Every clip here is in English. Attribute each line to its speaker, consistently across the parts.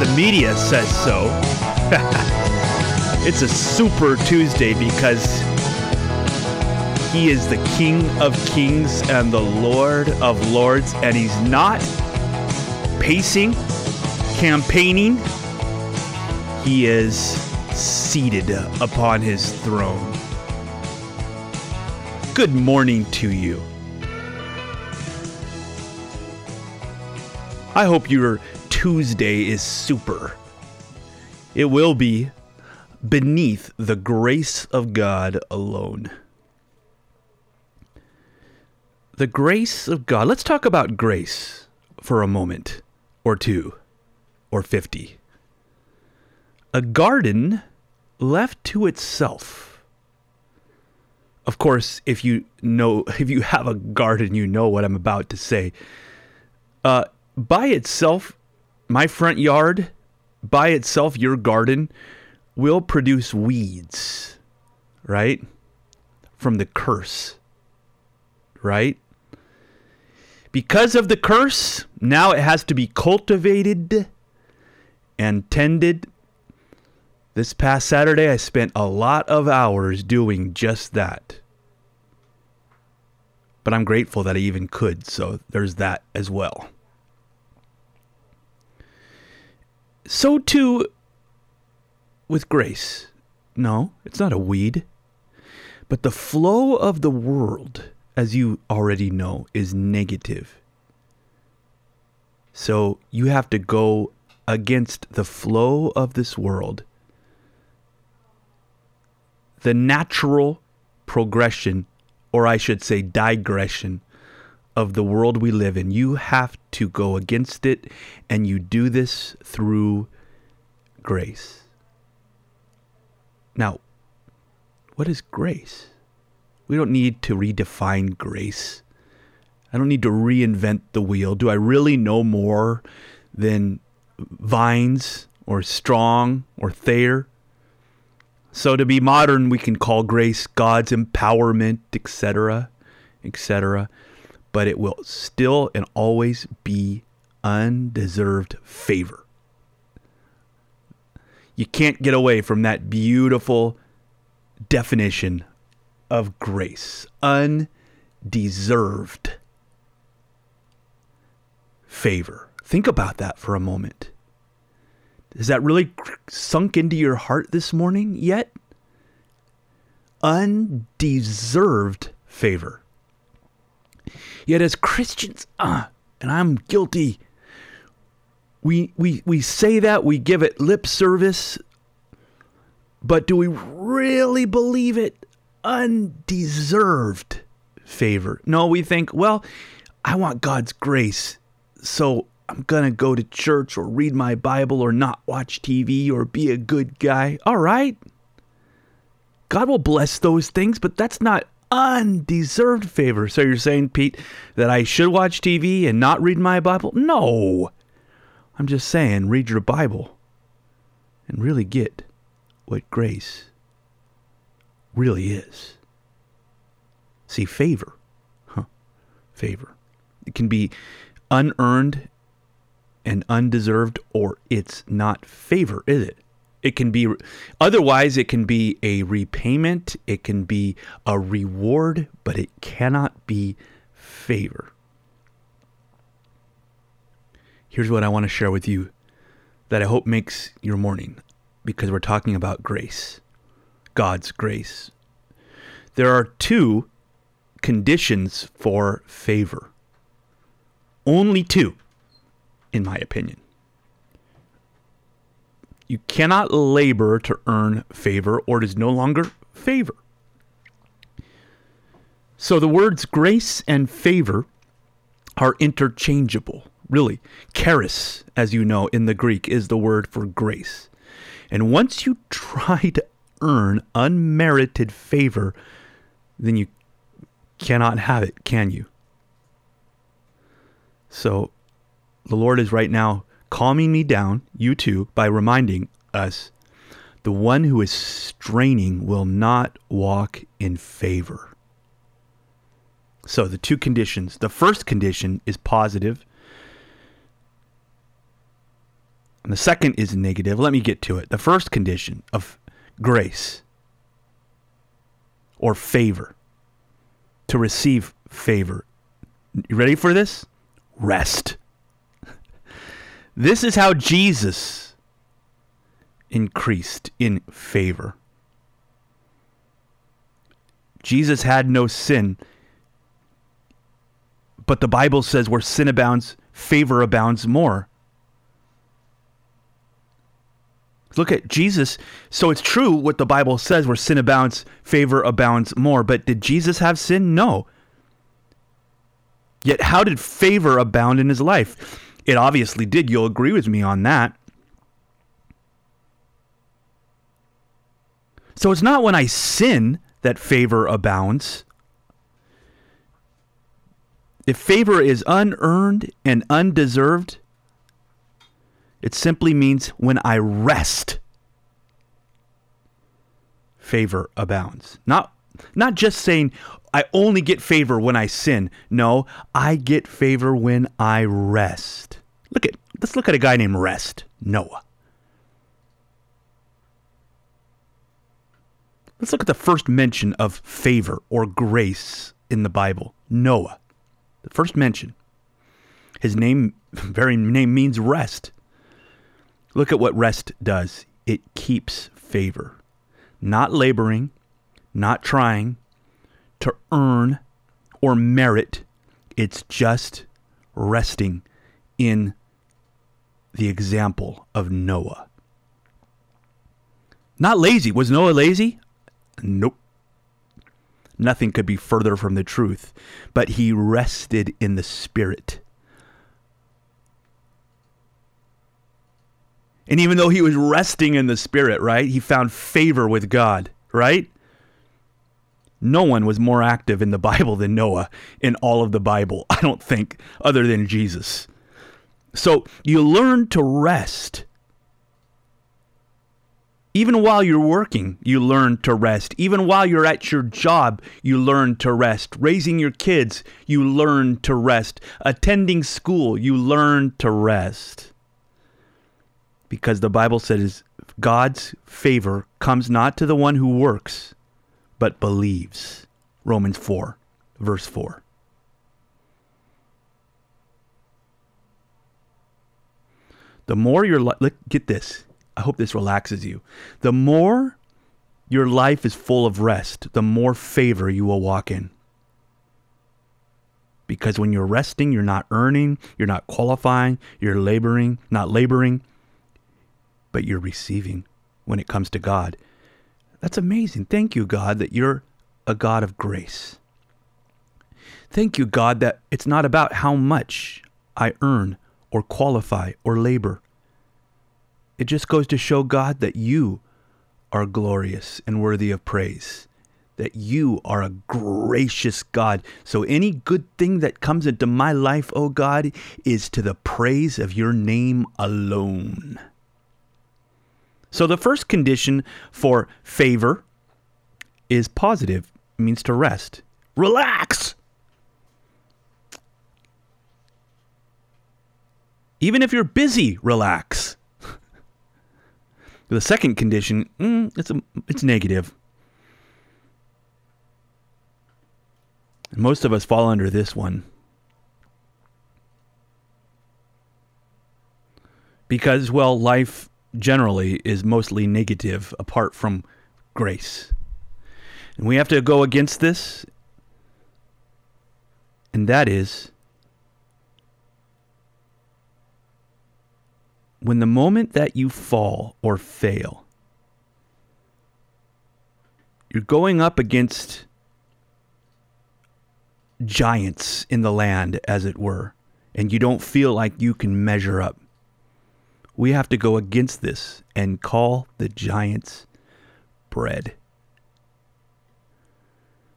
Speaker 1: the media says so. it's a Super Tuesday because he is the King of Kings and the Lord of Lords, and he's not pacing, campaigning. He is seated upon his throne. Good morning to you. I hope your Tuesday is super. It will be beneath the grace of God alone. The grace of God. Let's talk about grace for a moment, or two, or 50. A garden left to itself. Of course, if you know, if you have a garden, you know what I'm about to say. Uh, by itself, my front yard, by itself, your garden will produce weeds, right? From the curse, right? Because of the curse, now it has to be cultivated and tended. This past Saturday, I spent a lot of hours doing just that. But I'm grateful that I even could, so there's that as well. So too with grace. No, it's not a weed. But the flow of the world, as you already know, is negative. So you have to go against the flow of this world. The natural progression, or I should say digression, of the world we live in. You have to go against it, and you do this through grace. Now, what is grace? We don't need to redefine grace. I don't need to reinvent the wheel. Do I really know more than Vines or Strong or Thayer? So to be modern, we can call grace God's empowerment, etc., etc but it will still and always be undeserved favor. You can't get away from that beautiful definition of grace undeserved favor. Think about that for a moment. Has that really sunk into your heart this morning yet? Undeserved favor. Yet as Christians, uh, and I'm guilty, we, we, we say that, we give it lip service, but do we really believe it? Undeserved favor. No, we think, well, I want God's grace, so I'm going to go to church or read my Bible or not watch TV or be a good guy. All right. God will bless those things, but that's not undeserved favor. So you're saying, Pete, that I should watch TV and not read my Bible? No. I'm just saying, read your Bible and really get what grace really is. See, favor. Huh. Favor. It can be unearned and undeserved, or it's not favor, is it? It can be, otherwise, it can be a repayment, it can be a reward, but it cannot be favor. Here's what I want to share with you that I hope makes your morning because we're talking about grace, God's grace. There are two conditions for favor. Only two, in my opinion. You cannot labor to earn favor, or it is no longer favor. So the words grace and favor are interchangeable, really. Charis, as you know, in the Greek, is the word for grace. And once you try to earn unmerited favor, then you cannot have it, can you? So the Lord is right now calming me down, you too, by reminding us the one who is straining will not walk in favor. So the two conditions. The first condition is positive, and the second is negative. Let me get to it. The first condition of grace or favor, to receive favor. You ready for this? Rest. This is how Jesus increased in favor. Jesus had no sin, but the Bible says where sin abounds, favor abounds more. Look at Jesus. So it's true what the Bible says where sin abounds, favor abounds more. But did Jesus have sin? No. Yet how did favor abound in his life? It obviously did. You'll agree with me on that. So it's not when I sin that favor abounds. If favor is unearned and undeserved, it simply means when I rest, favor abounds. Not not just saying I only get favor when I sin. No, I get favor when I rest. Look at let's look at a guy named Rest, Noah. Let's look at the first mention of favor or grace in the Bible. Noah. The first mention. His name very name means rest. Look at what rest does. It keeps favor. Not laboring, not trying to earn or merit. It's just resting in the example of Noah. Not lazy. Was Noah lazy? Nope. Nothing could be further from the truth. But he rested in the Spirit. And even though he was resting in the Spirit, right, he found favor with God, right? No one was more active in the Bible than Noah in all of the Bible, I don't think, other than Jesus. So you learn to rest. Even while you're working, you learn to rest. Even while you're at your job, you learn to rest. Raising your kids, you learn to rest. Attending school, you learn to rest. Because the Bible says God's favor comes not to the one who works, but believes. Romans 4, verse 4. The more your life, get this, I hope this relaxes you. The more your life is full of rest, the more favor you will walk in. Because when you're resting, you're not earning, you're not qualifying, you're laboring, not laboring, but you're receiving when it comes to God. That's amazing. Thank you, God, that you're a God of grace. Thank you, God, that it's not about how much I earn, or qualify or labor. It just goes to show God that you are glorious and worthy of praise, that you are a gracious God. So any good thing that comes into my life, O oh God, is to the praise of your name alone. So the first condition for favor is positive, it means to rest. Relax. Even if you're busy, relax. the second condition, mm, it's a, it's negative. most of us fall under this one. Because, well, life generally is mostly negative apart from grace. And we have to go against this, and that is when the moment that you fall or fail, you're going up against giants in the land, as it were, and you don't feel like you can measure up. We have to go against this and call the giants bread.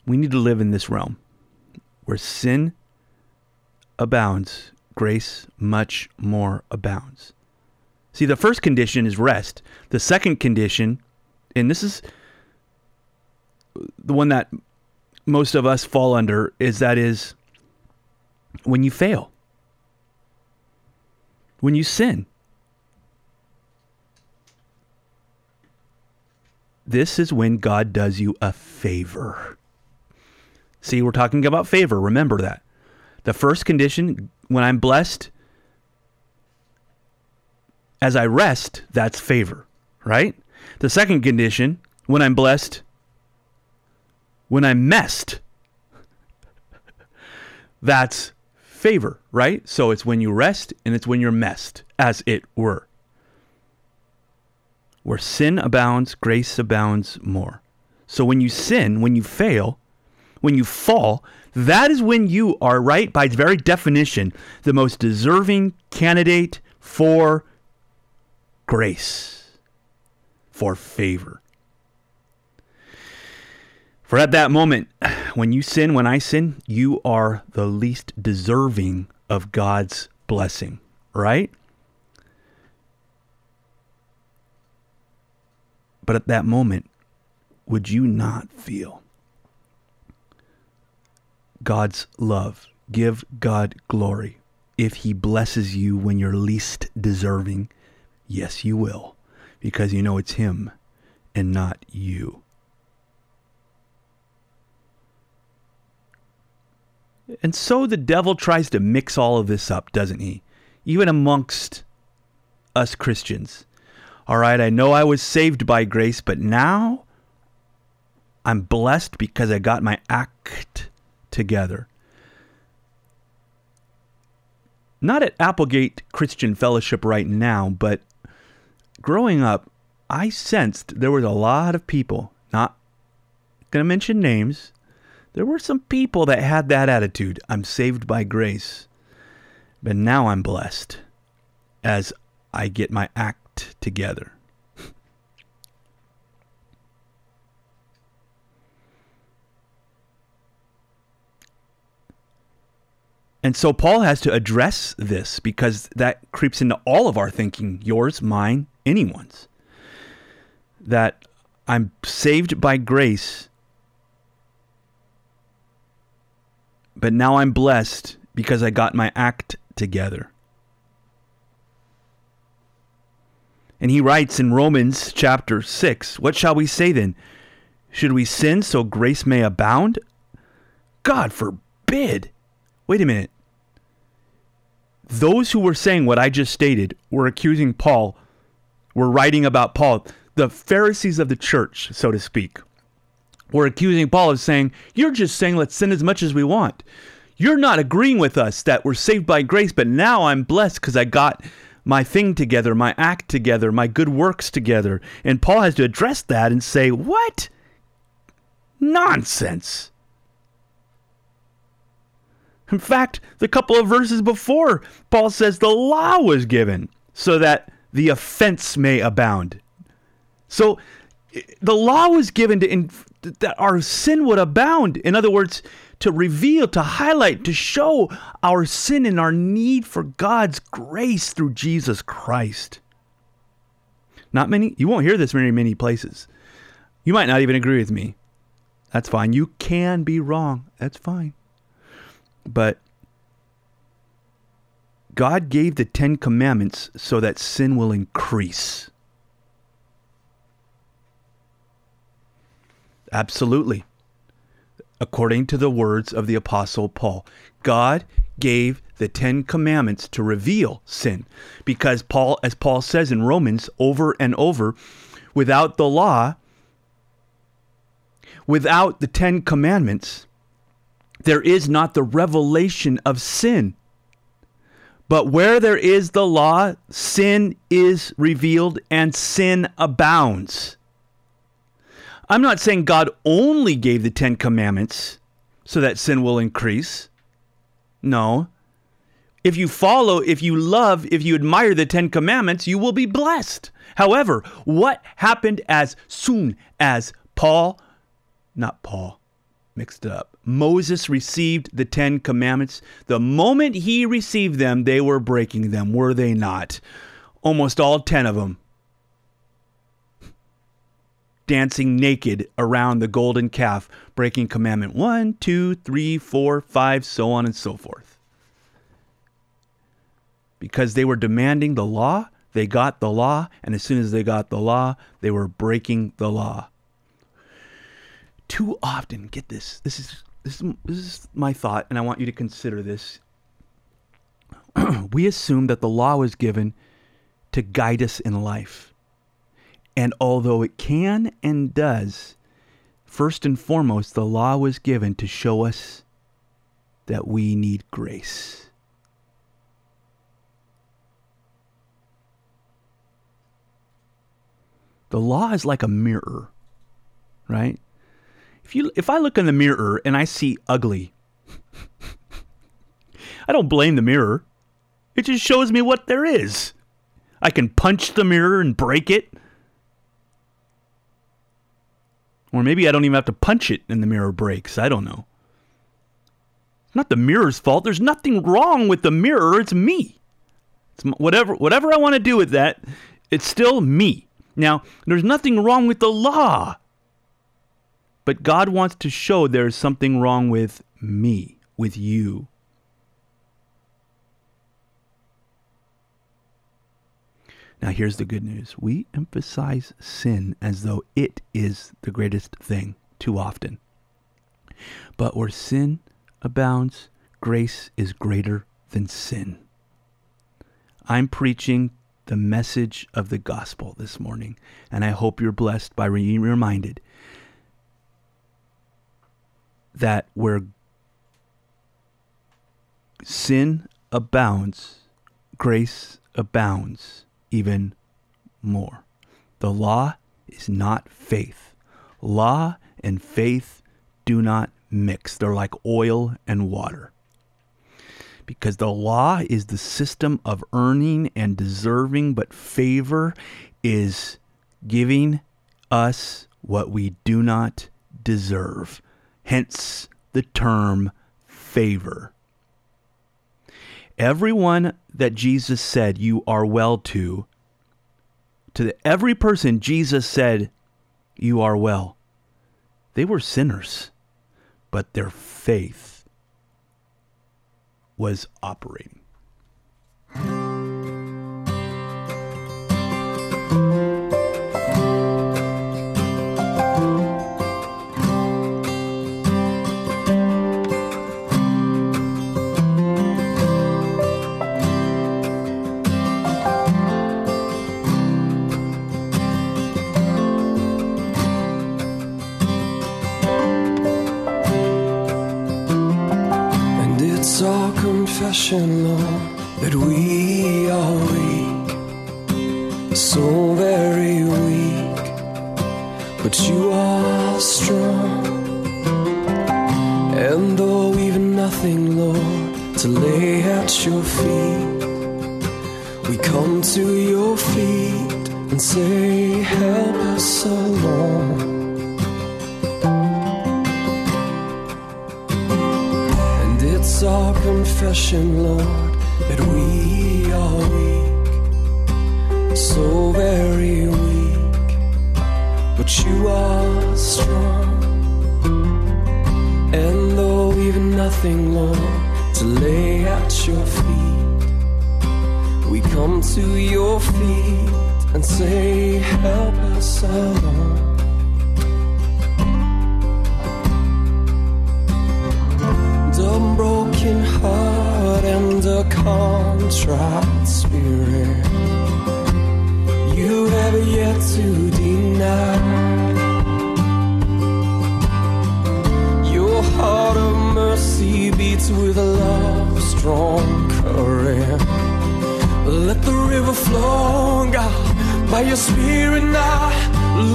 Speaker 1: We need to live in this realm where sin abounds, grace much more abounds. See, the first condition is rest. The second condition, and this is the one that most of us fall under, is that is when you fail, when you sin. This is when God does you a favor. See, we're talking about favor. Remember that. The first condition, when I'm blessed, as I rest, that's favor, right? The second condition, when I'm blessed, when I'm messed, that's favor, right? So it's when you rest and it's when you're messed, as it were. Where sin abounds, grace abounds more. So when you sin, when you fail, when you fall, that is when you are, right, by its very definition, the most deserving candidate for grace, for favor. For at that moment, when you sin, when I sin, you are the least deserving of God's blessing, right? But at that moment, would you not feel God's love? Give God glory if He blesses you when you're least deserving. Yes, you will, because you know it's Him and not you. And so the devil tries to mix all of this up, doesn't he? Even amongst us Christians. All right, I know I was saved by grace, but now I'm blessed because I got my act together. Not at Applegate Christian Fellowship right now, but growing up, I sensed there was a lot of people, not going to mention names, there were some people that had that attitude. I'm saved by grace. But now I'm blessed as I get my act together. And so Paul has to address this because that creeps into all of our thinking yours, mine, anyone's. That I'm saved by grace but now I'm blessed because I got my act together. And he writes in Romans chapter 6 What shall we say then? Should we sin so grace may abound? God forbid. Wait a minute. Those who were saying what I just stated were accusing Paul, were writing about Paul, the Pharisees of the church, so to speak were accusing Paul of saying, You're just saying let's sin as much as we want. You're not agreeing with us that we're saved by grace, but now I'm blessed because I got my thing together, my act together, my good works together. And Paul has to address that and say, What? Nonsense. In fact, the couple of verses before, Paul says the law was given so that the offense may abound. So the law was given to that our sin would abound. In other words, to reveal, to highlight, to show our sin and our need for God's grace through Jesus Christ. Not many, you won't hear this very many places. You might not even agree with me. That's fine. You can be wrong. That's fine. But God gave the Ten Commandments so that sin will increase. Absolutely. According to the words of the Apostle Paul, God gave the Ten Commandments to reveal sin. Because Paul, as Paul says in Romans over and over, without the law, without the Ten Commandments, there is not the revelation of sin. But where there is the law, sin is revealed and sin abounds. I'm not saying God only gave the Ten Commandments so that sin will increase. No. If you follow, if you love, if you admire the Ten Commandments, you will be blessed. However, what happened as soon as Paul, not Paul, mixed it up, Moses received the Ten Commandments? The moment he received them, they were breaking them, were they not? Almost all ten of them. Dancing naked around the golden calf, breaking commandment one, two, three, four, five, so on and so forth because they were demanding the law, they got the law, and as soon as they got the law, they were breaking the law. Too often, get this. This is this is, this is my thought, and I want you to consider this. we assume that the law was given to guide us in life. And although it can and does, first and foremost, the law was given to show us that we need grace. The law is like a mirror, right? If you if I look in the mirror and I see ugly, I don't blame the mirror. It just shows me what there is. I can punch the mirror and break it. Or maybe I don't even have to punch it and the mirror breaks. I don't know. It's not the mirror's fault. There's nothing wrong with the mirror. It's me. It's whatever whatever I want to do with that, it's still me. Now, there's nothing wrong with the law. But God wants to show there's something wrong with me, with you. Now, here's the good news we emphasize sin as though it is the greatest thing too often. But where sin abounds, grace is greater than sin. I'm preaching the message of the gospel this morning. And I hope you're blessed by being reminded that where sin abounds, grace abounds even more. The law is not faith. Law and faith do not mix, they're like oil and water because the law is the system of earning and deserving, but favor is giving us what we do not deserve. Hence the term favor. Everyone that Jesus said you are well to, to the, every person Jesus said you are well, they were sinners, but their faith was operating.
Speaker 2: Lord, that we are weak, so very weak, but you are strong. And though we've nothing, Lord, to lay at your feet, we come to your feet and say, Help us. It's confession, Lord, that we are weak, so very weak, but you are strong. And though we've nothing, Lord, to lay at your feet, we come to your feet and say, Help us along. A contrite spirit you have yet to deny. Your heart of mercy beats with a love strong current. Let the river flow, God, by your spirit now.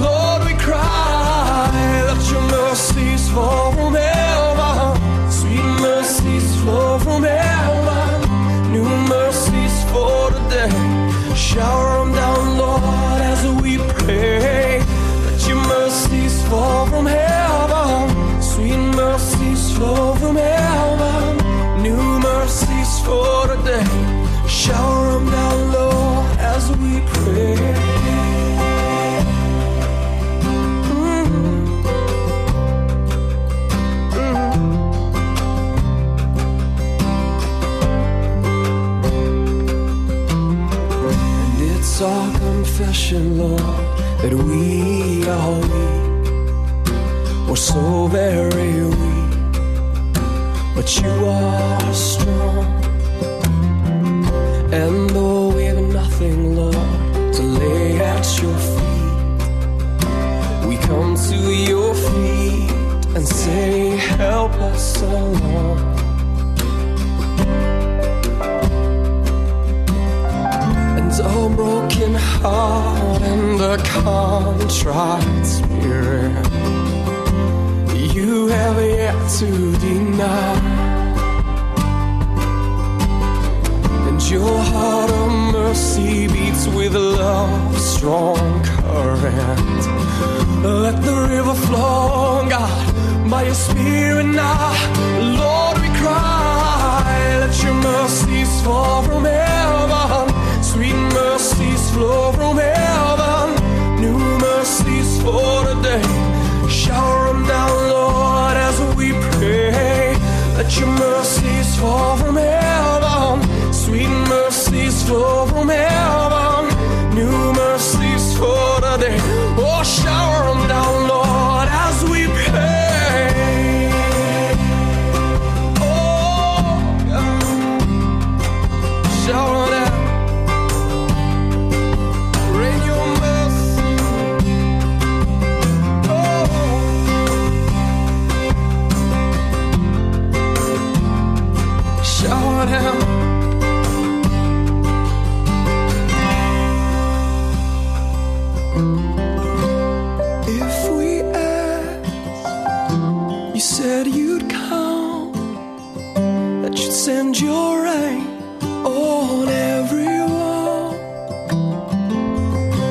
Speaker 2: Lord, we cry that your mercies fall from heaven. Sweet mercies flow from heaven, thunder. Shower them down, Lord, as we pray. Let your mercies fall from heaven. Sweet mercies flow from heaven. New mercies for today. Shower confession, Lord, that we are weak. We're so very weak, but you are strong. And though we have nothing, Lord, to lay at your feet, we come to your feet and say, Help us. And broken heart and a contrite spirit, you have yet to deny. And your heart of mercy beats with love's strong current. Let the river flow, God, by your spirit now. Lord, we cry. Let your mercies fall from heaven. Sweet mercies flow from heaven. New mercies for today. Shower them down, Lord, as we pray. Let your mercies fall from heaven. Sweet mercies flow from heaven. Send your rain on everyone.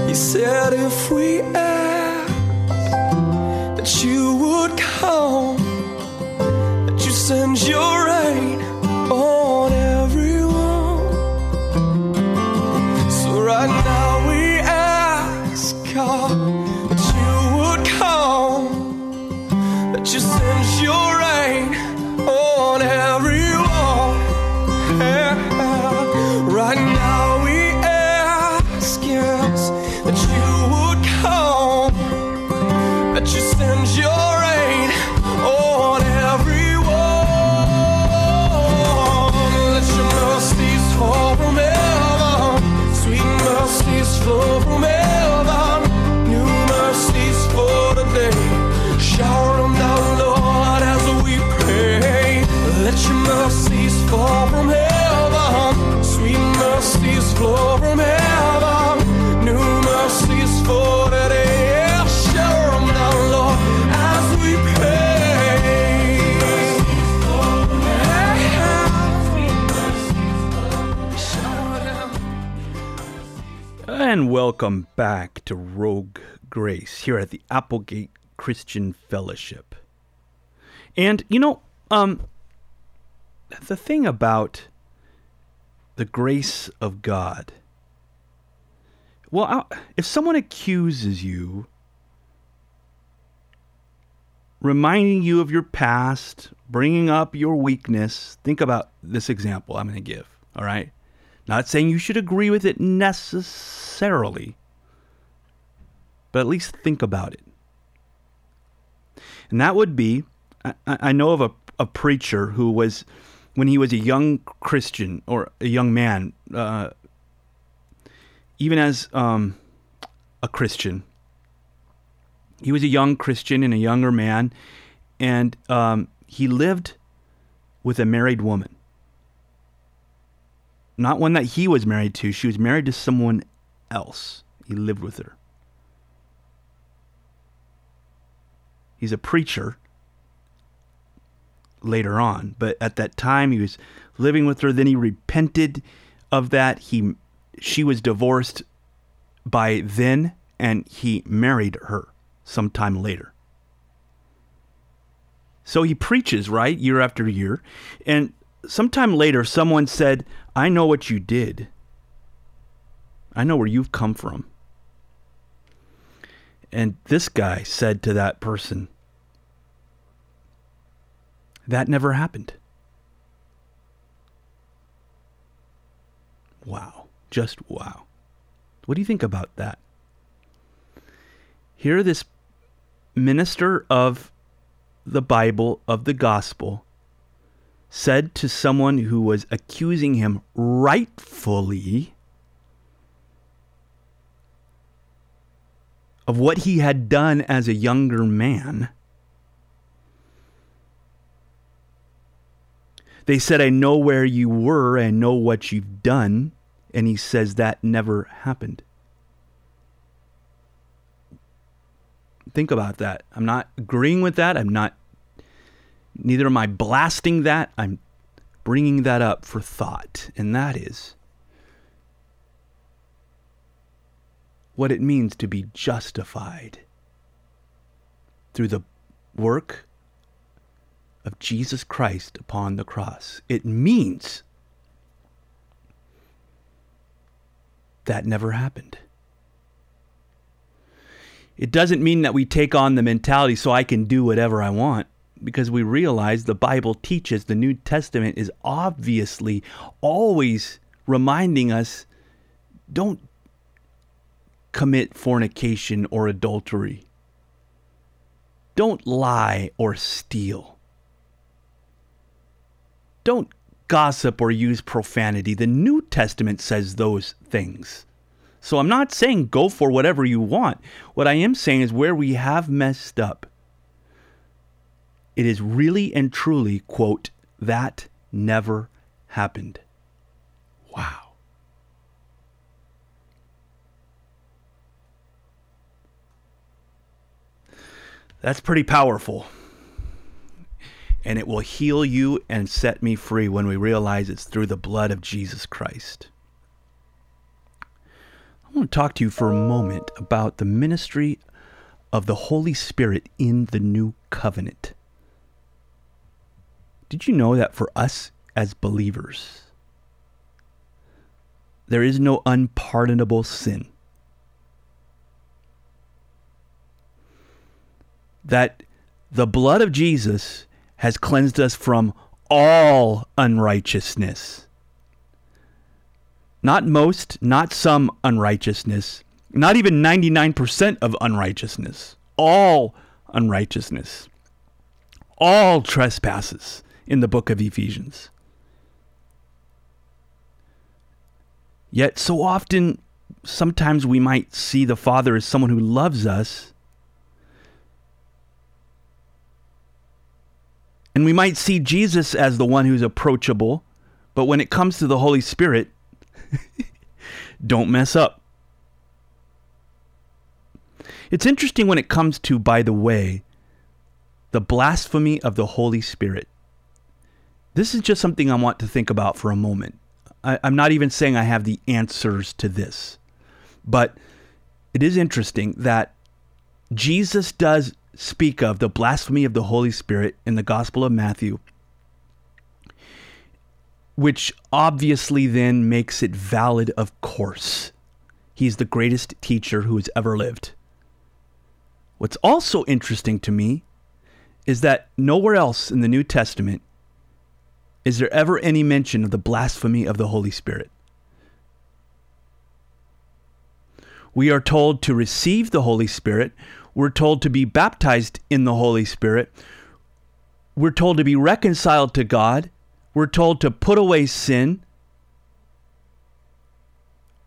Speaker 2: You said if we
Speaker 1: welcome back to Rogue Grace here at the Applegate Christian Fellowship. And you know, um the thing about the grace of God. Well, I- if someone accuses you, reminding you of your past, bringing up your weakness, think about this example I'm going to give, all right? Not saying you should agree with it necessarily, but at least think about it. And that would be I, I know of a, a preacher who was, when he was a young Christian or a young man, uh, even as um, a Christian, he was a young Christian and a younger man, and um, he lived with a married woman not one that he was married to. She was married to someone else. He lived with her. He's a preacher later on, but at that time he was living with her. Then he repented of that. He, she was divorced by then, and he married her sometime later. So he preaches, right, year after year. And sometime later, someone said, I know what you did. I know where you've come from. And this guy said to that person, That never happened. Wow. Just wow. What do you think about that? Here, this minister of the Bible, of the gospel, said to someone who was accusing him rightfully of what he had done as a younger man. They said, I know where you were, I know what you've done. And he says that never happened. Think about that. I'm not agreeing with that. I'm not, neither am I blasting that. I'm bringing that up for thought. And that is what it means to be justified through the work of Jesus Christ upon the cross. It means that never happened. It doesn't mean that we take on the mentality so I can do whatever I want because we realize the Bible teaches the New Testament is obviously always reminding us don't commit fornication or adultery. Don't lie or steal. Don't gossip or use profanity. The New Testament says those things. So I'm not saying go for whatever you want. What I am saying is where we have messed up, it is really and truly, quote, that never happened. Wow. That's pretty powerful. And it will heal you and set me free when we realize it's through the blood of Jesus Christ. I want to talk to you for a moment about the ministry of the Holy Spirit in the new covenant. Did you know that for us as believers, there is no unpardonable sin? That the blood of Jesus has cleansed us from all unrighteousness. Not most, not some unrighteousness, not even 99% of unrighteousness, all unrighteousness, all trespasses in the book of Ephesians. Yet, so often, sometimes we might see the Father as someone who loves us. And we might see Jesus as the one who's approachable. But when it comes to the Holy Spirit, Don't mess up. It's interesting when it comes to, by the way, the blasphemy of the Holy Spirit. This is just something I want to think about for a moment. I, am not even saying I have the answers to this, but it is interesting that Jesus does speak of the blasphemy of the Holy Spirit in the Gospel of Matthew which obviously then makes it valid, of course. He's the greatest teacher who has ever lived. What's also interesting to me is that nowhere else in the New Testament is there ever any mention of the blasphemy of the Holy Spirit. We are told to receive the Holy Spirit. We're told to be baptized in the Holy Spirit. We're told to be reconciled to God we're told to put away sin.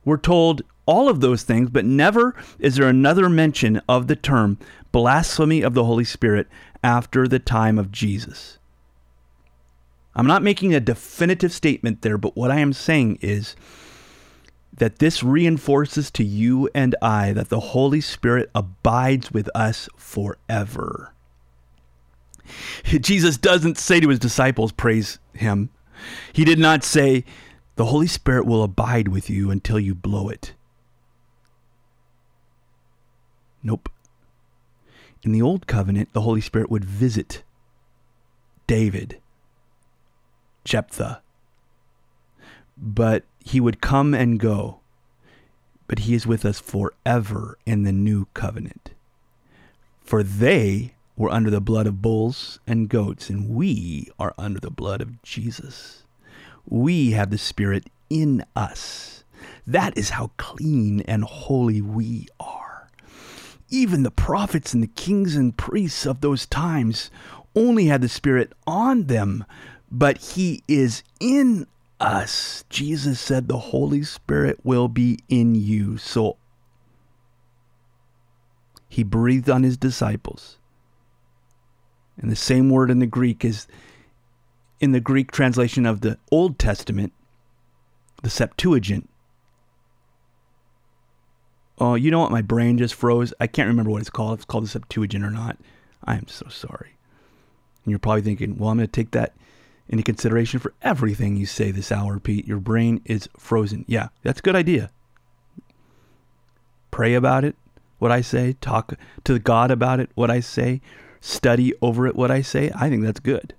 Speaker 1: We're told all of those things, but never is there another mention of the term blasphemy of the Holy Spirit after the time of Jesus. I'm not making a definitive statement there, but what I am saying is that this reinforces to you and I that the Holy Spirit abides with us forever. Jesus doesn't say to his disciples, Praise him. He did not say, The Holy Spirit will abide with you until you blow it. Nope. In the Old Covenant, the Holy Spirit would visit David, Jephthah, but he would come and go. But he is with us forever in the New Covenant. For they we're under the blood of bulls and goats, and we are under the blood of Jesus. We have the Spirit in us. That is how clean and holy we are. Even the prophets and the kings and priests of those times only had the Spirit on them, but He is in us. Jesus said the Holy Spirit will be in you. So He breathed on His disciples. And the same word in the Greek is in the Greek translation of the Old Testament, the Septuagint. Oh, you know what? My brain just froze. I can't remember what it's called. If it's called the Septuagint or not. I am so sorry. And you're probably thinking, well, I'm going to take that into consideration for everything you say this hour, Pete. Your brain is frozen. Yeah, that's a good idea. Pray about it, what I say. Talk to God about it, what I say. Study over it, what I say. I think that's good.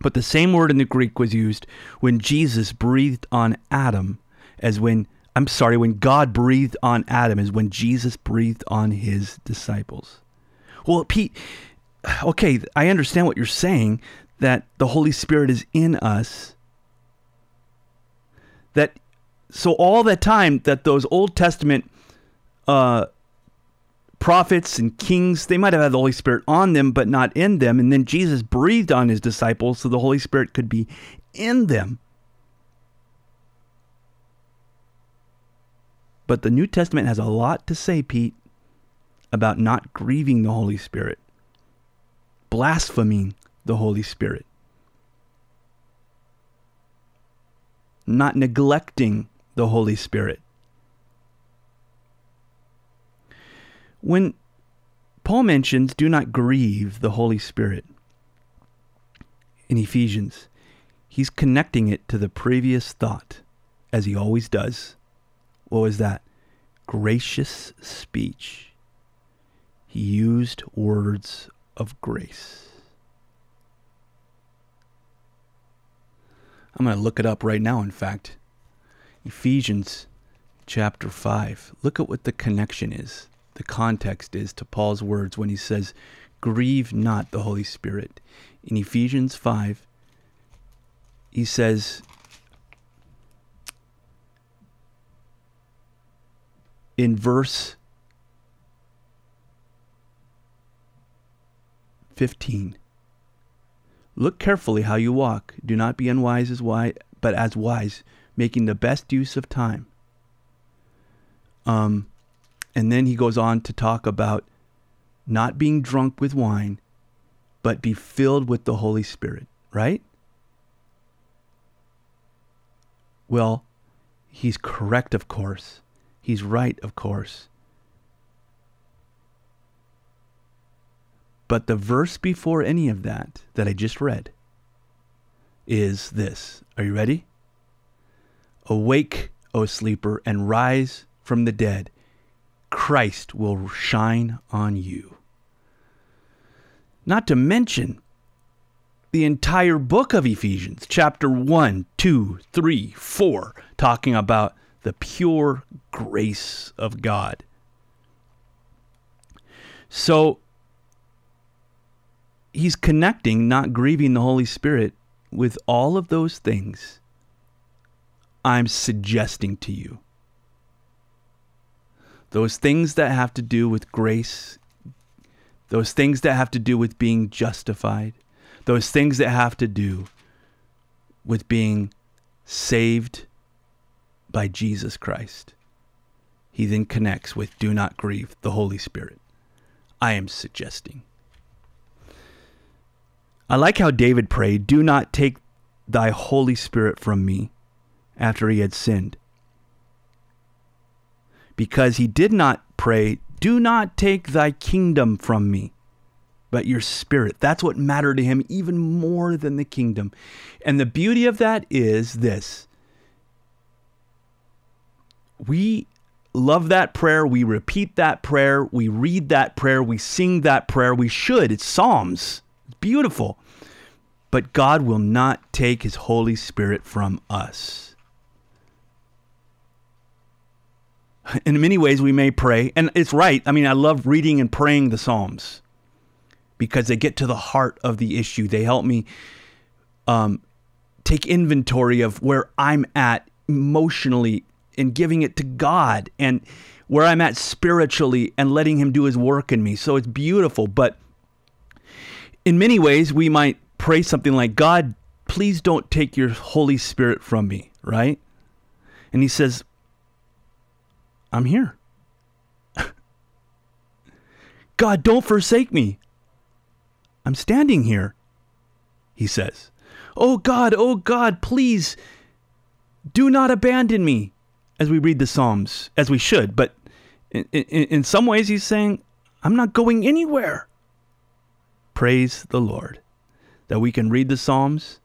Speaker 1: But the same word in the Greek was used when Jesus breathed on Adam as when, I'm sorry, when God breathed on Adam as when Jesus breathed on his disciples. Well, Pete, okay, I understand what you're saying that the Holy Spirit is in us. That so all that time that those Old Testament uh, prophets and kings, they might have had the Holy Spirit on them, but not in them. And then Jesus breathed on his disciples so the Holy Spirit could be in them. But the New Testament has a lot to say, Pete, about not grieving the Holy Spirit, blaspheming the Holy Spirit, not neglecting the Holy Spirit. When Paul mentions do not grieve the Holy Spirit in Ephesians, he's connecting it to the previous thought, as he always does. What was that? Gracious speech. He used words of grace. I'm going to look it up right now, in fact. Ephesians chapter 5. Look at what the connection is the context is to Paul's words when he says, Grieve not the Holy Spirit. In Ephesians 5, he says, in verse 15, Look carefully how you walk. Do not be unwise as wise, but as wise, making the best use of time. Um, and then he goes on to talk about not being drunk with wine, but be filled with the Holy Spirit, right? Well, he's correct, of course. He's right, of course. But the verse before any of that, that I just read, is this. Are you ready? Awake, O sleeper, and rise from the dead Christ will shine on you. Not to mention the entire book of Ephesians, chapter 1, 2, 3, 4, talking about the pure grace of God. So he's connecting, not grieving the Holy Spirit, with all of those things I'm suggesting to you. Those things that have to do with grace, those things that have to do with being justified, those things that have to do with being saved by Jesus Christ. He then connects with do not grieve the Holy Spirit. I am suggesting. I like how David prayed, Do not take thy Holy Spirit from me after he had sinned because he did not pray, Do not take thy kingdom from me, but your spirit. That's what mattered to him even more than the kingdom. And the beauty of that is this we love that prayer. We repeat that prayer. We read that prayer. We sing that prayer. We should. It's Psalms. Beautiful. But God will not take his Holy Spirit from us. in many ways we may pray and it's right i mean i love reading and praying the psalms because they get to the heart of the issue they help me um, take inventory of where i'm at emotionally and giving it to God and where I'm at spiritually and letting Him do His work in me. So it's beautiful. But in many ways, we might pray something like, God, please don't take your Holy Spirit from me, right? And He says, I'm here. God, don't forsake me. I'm standing here, he says. Oh God, oh God, please do not abandon me as we read the Psalms, as we should. But in, in, in some ways, he's saying, I'm not going anywhere. Praise the Lord that we can read the Psalms,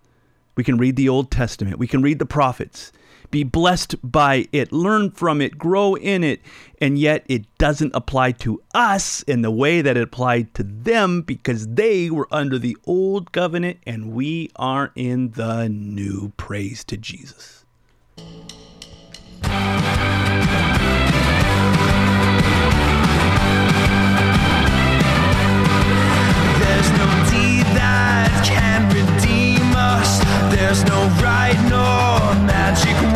Speaker 1: we can read the Old Testament, we can read the prophets, be blessed by it, learn from it, grow in it, and yet it doesn't apply to us in the way that it applied to them because they were under the old covenant and we are in the new. Praise to Jesus.
Speaker 3: Can redeem us. There's no right nor magic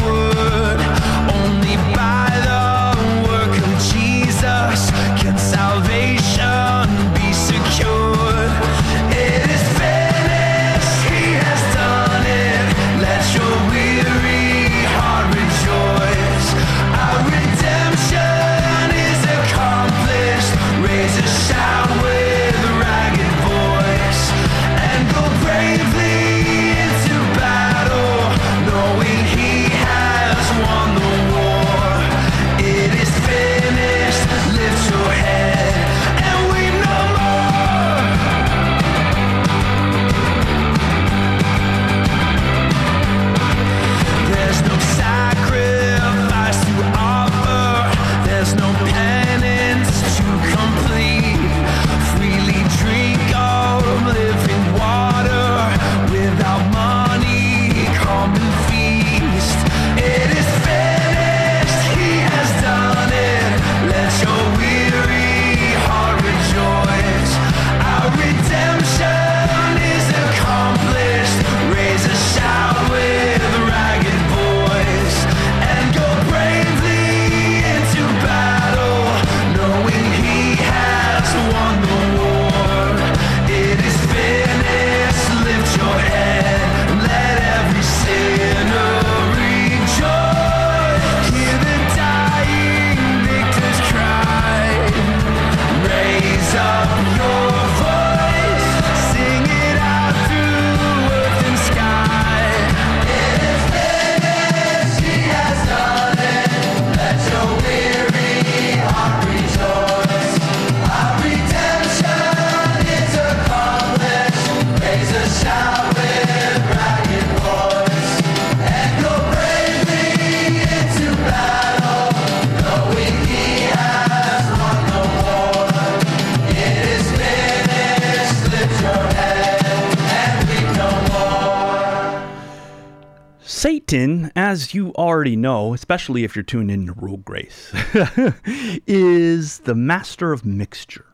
Speaker 1: Satan, as you already know, especially if you're tuned in to Rule Grace, is the master of mixture.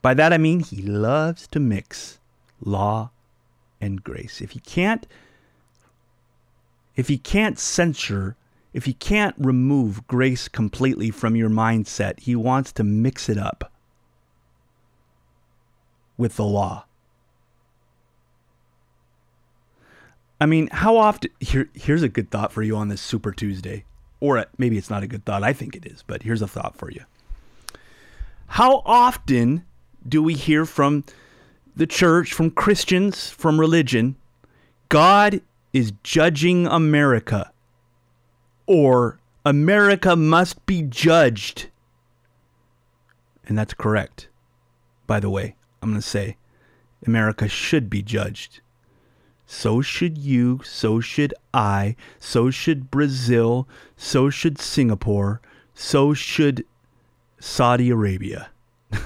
Speaker 1: By that I mean he loves to mix law and grace. If he can't if he can't censure, if he can't remove grace completely from your mindset, he wants to mix it up with the law. I mean, how often? Here, here's a good thought for you on this Super Tuesday, or maybe it's not a good thought. I think it is, but here's a thought for you. How often do we hear from the church, from Christians, from religion, God is judging America, or America must be judged? And that's correct. By the way, I'm going to say America should be judged. So should you, so should I, so should Brazil, so should Singapore, so should Saudi Arabia.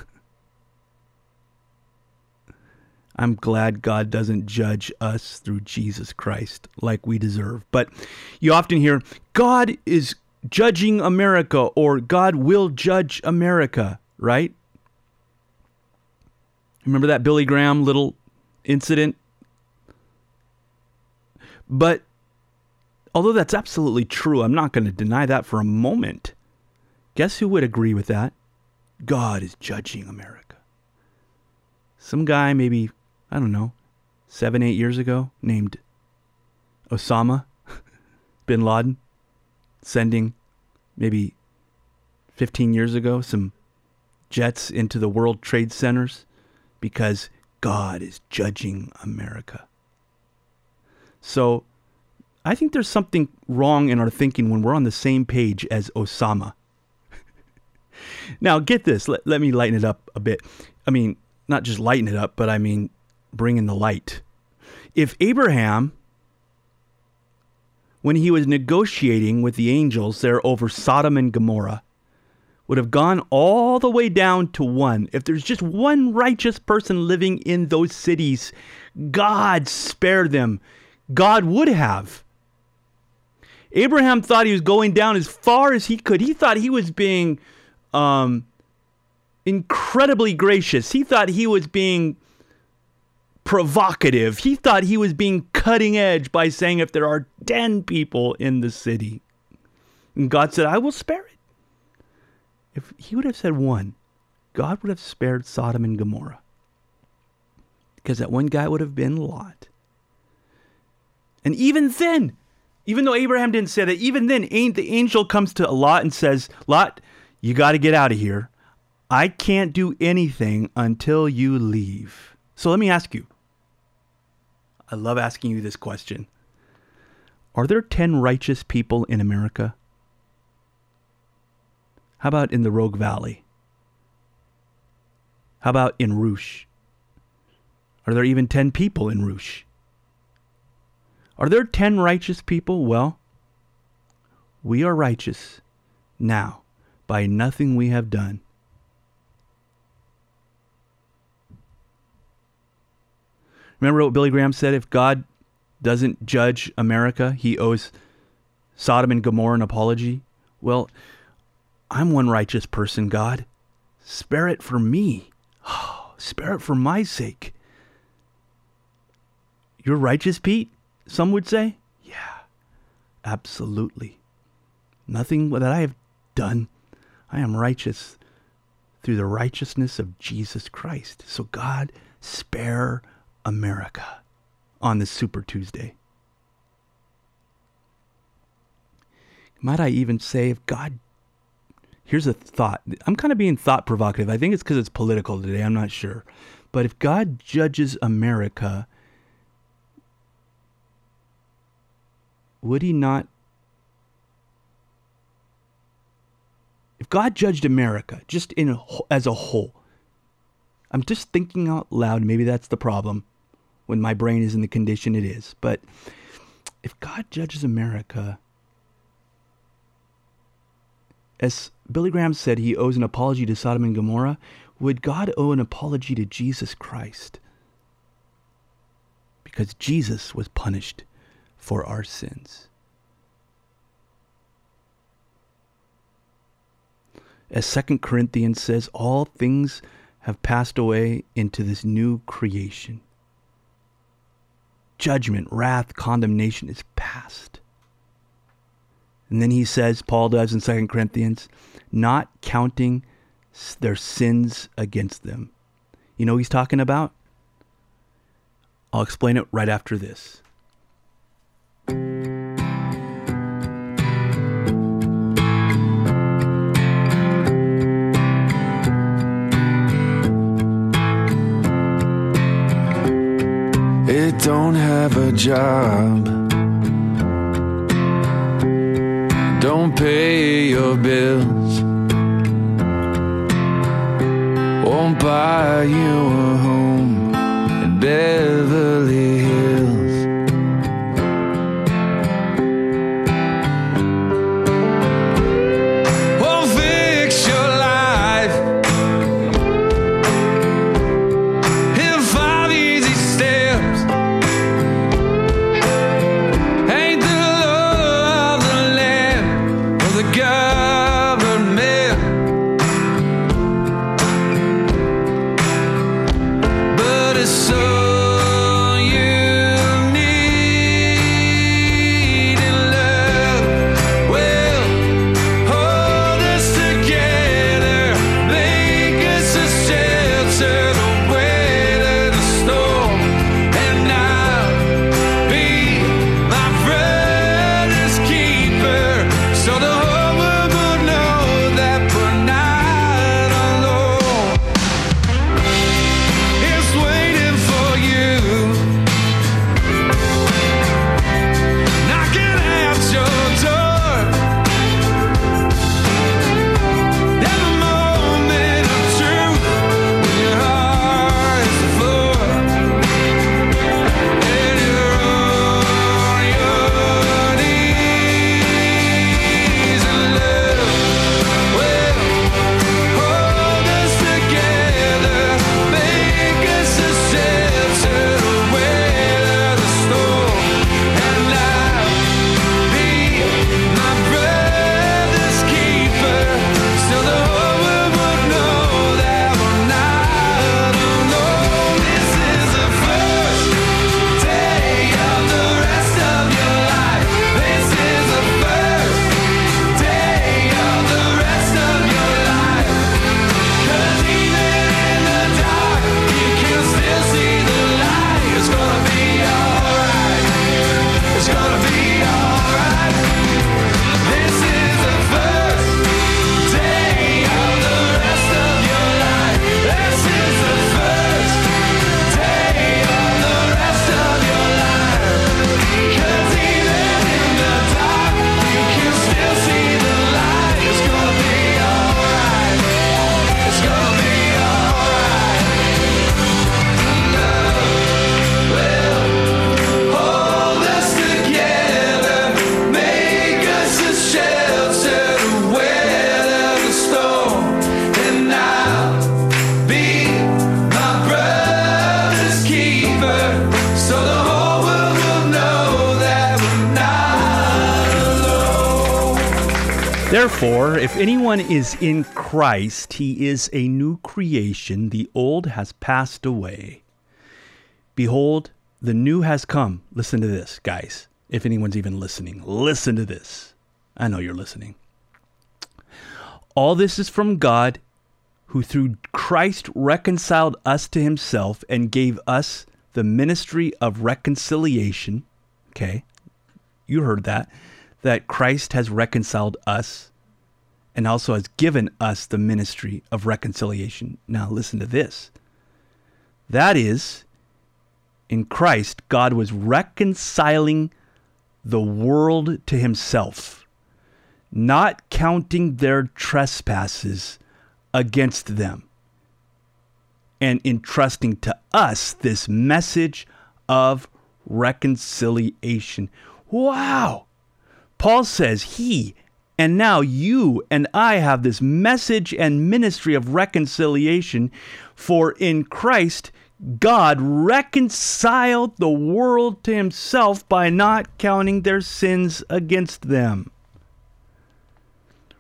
Speaker 1: I'm glad God doesn't judge us through Jesus Christ like we deserve. But you often hear, God is judging America or God will judge America, right? Remember that Billy Graham little incident? But Although that's absolutely true, I'm not going to deny that for a moment. Guess who would agree with that? God is judging America. Some guy, maybe, I don't know, seven, eight years ago, named Osama bin Laden, sending maybe 15 years ago some jets into the World Trade Centers because God is judging America. So I think there's something wrong in our thinking when we're on the same page as Osama. now, get this. Let, let me lighten it up a bit. I mean, not just lighten it up, but I mean, bring in the light. If Abraham, when he was negotiating with the angels there over Sodom and Gomorrah, would have gone all the way down to one. If there's just one righteous person living in those cities, God spare them. God would have. Abraham thought he was going down as far as he could. He thought he was being um, incredibly gracious. He thought he was being provocative. He thought he was being cutting edge by saying if there are 10 people in the city. And God said, I will spare it. If he would have said one, God would have spared Sodom and Gomorrah. Because that one guy would have been Lot. And even then, even though Abraham didn't say that, even then, the angel comes to Lot and says, Lot, you got to get out of here. I can't do anything until you leave. So let me ask you. I love asking you this question. Are there 10 righteous people in America? How about in the Rogue Valley? How about in Rouge? Are there even 10 people in Rouge? Are there 10 righteous people? Well, we are righteous now by nothing we have done. Remember what Billy Graham said? If God doesn't judge America, he owes Sodom and Gomorrah an apology. Well, I'm one righteous person, God. Spare it for me. spare it for my sake. You're righteous, Pete? Some would say. Yeah, absolutely. Nothing that I have done. I am righteous through the righteousness of Jesus Christ. So, God, spare America on this Super Tuesday. Might I even say, if God here's a thought. I'm kind of being thought provocative. I think it's because it's political today. I'm not sure. But if God judges America, would he not? If God judged America just in a, as a whole, I'm just thinking out loud. Maybe that's the problem when my brain is in the condition it is. But if God judges America, as Billy Graham said he owes an apology to Sodom and Gomorrah, would God owe an apology to Jesus Christ? Because Jesus was punished for our sins. As 2 Corinthians says, all things have passed away into this new creation. Judgment, wrath, condemnation is past. And then he says, Paul does in 2 Corinthians, not counting their sins against them. You know he's talking about? I'll explain it right after this.
Speaker 2: Don't have a job. Don't pay your bills, won't buy you a home in Beverly
Speaker 1: If anyone is in Christ, he is a new creation. The old has passed away. Behold, the new has come. Listen to this, guys. If anyone's even listening, listen to this. I know you're listening. All this is from God, who through Christ reconciled us to himself and gave us the ministry of reconciliation. Okay, you heard that that Christ has reconciled us and also has given us the ministry of reconciliation. Now, listen to this. That is, in Christ, God was reconciling the world to himself, not counting their trespasses against them, and entrusting to us this message of reconciliation. Wow! Paul says he and now you and I have this message and ministry of reconciliation, for in Christ, God reconciled the world to himself by not counting their sins against them.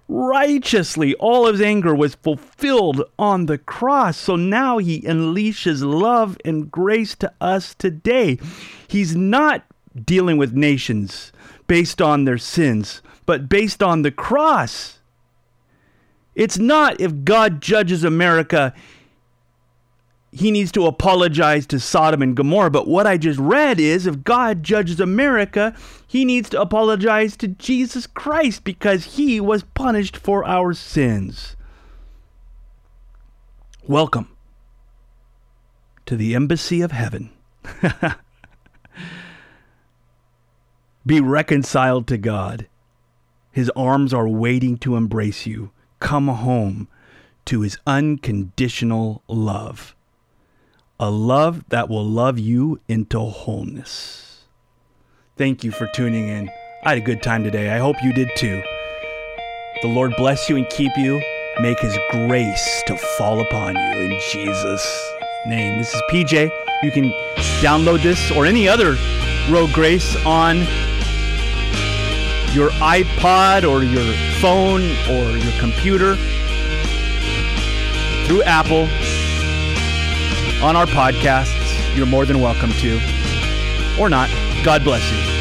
Speaker 1: Righteously, all of his anger was fulfilled on the cross. So now he unleashes love and grace to us today. He's not dealing with nations based on their sins, but based on the cross. It's not if God judges America, he needs to apologize to Sodom and Gomorrah. But what I just read is if God judges America, he needs to apologize to Jesus Christ because he was punished for our sins. Welcome to the embassy of heaven. Be reconciled to God. His arms are waiting to embrace you. Come home to his unconditional love. A love that will love you into wholeness. Thank you for tuning in. I had a good time today. I hope you did too. The Lord bless you and keep you. Make his grace to fall upon you in Jesus' name. This is PJ. You can download this or any other Road Grace on your iPod or your phone or your computer through Apple on our podcasts. You're more than welcome to, or not. God bless you.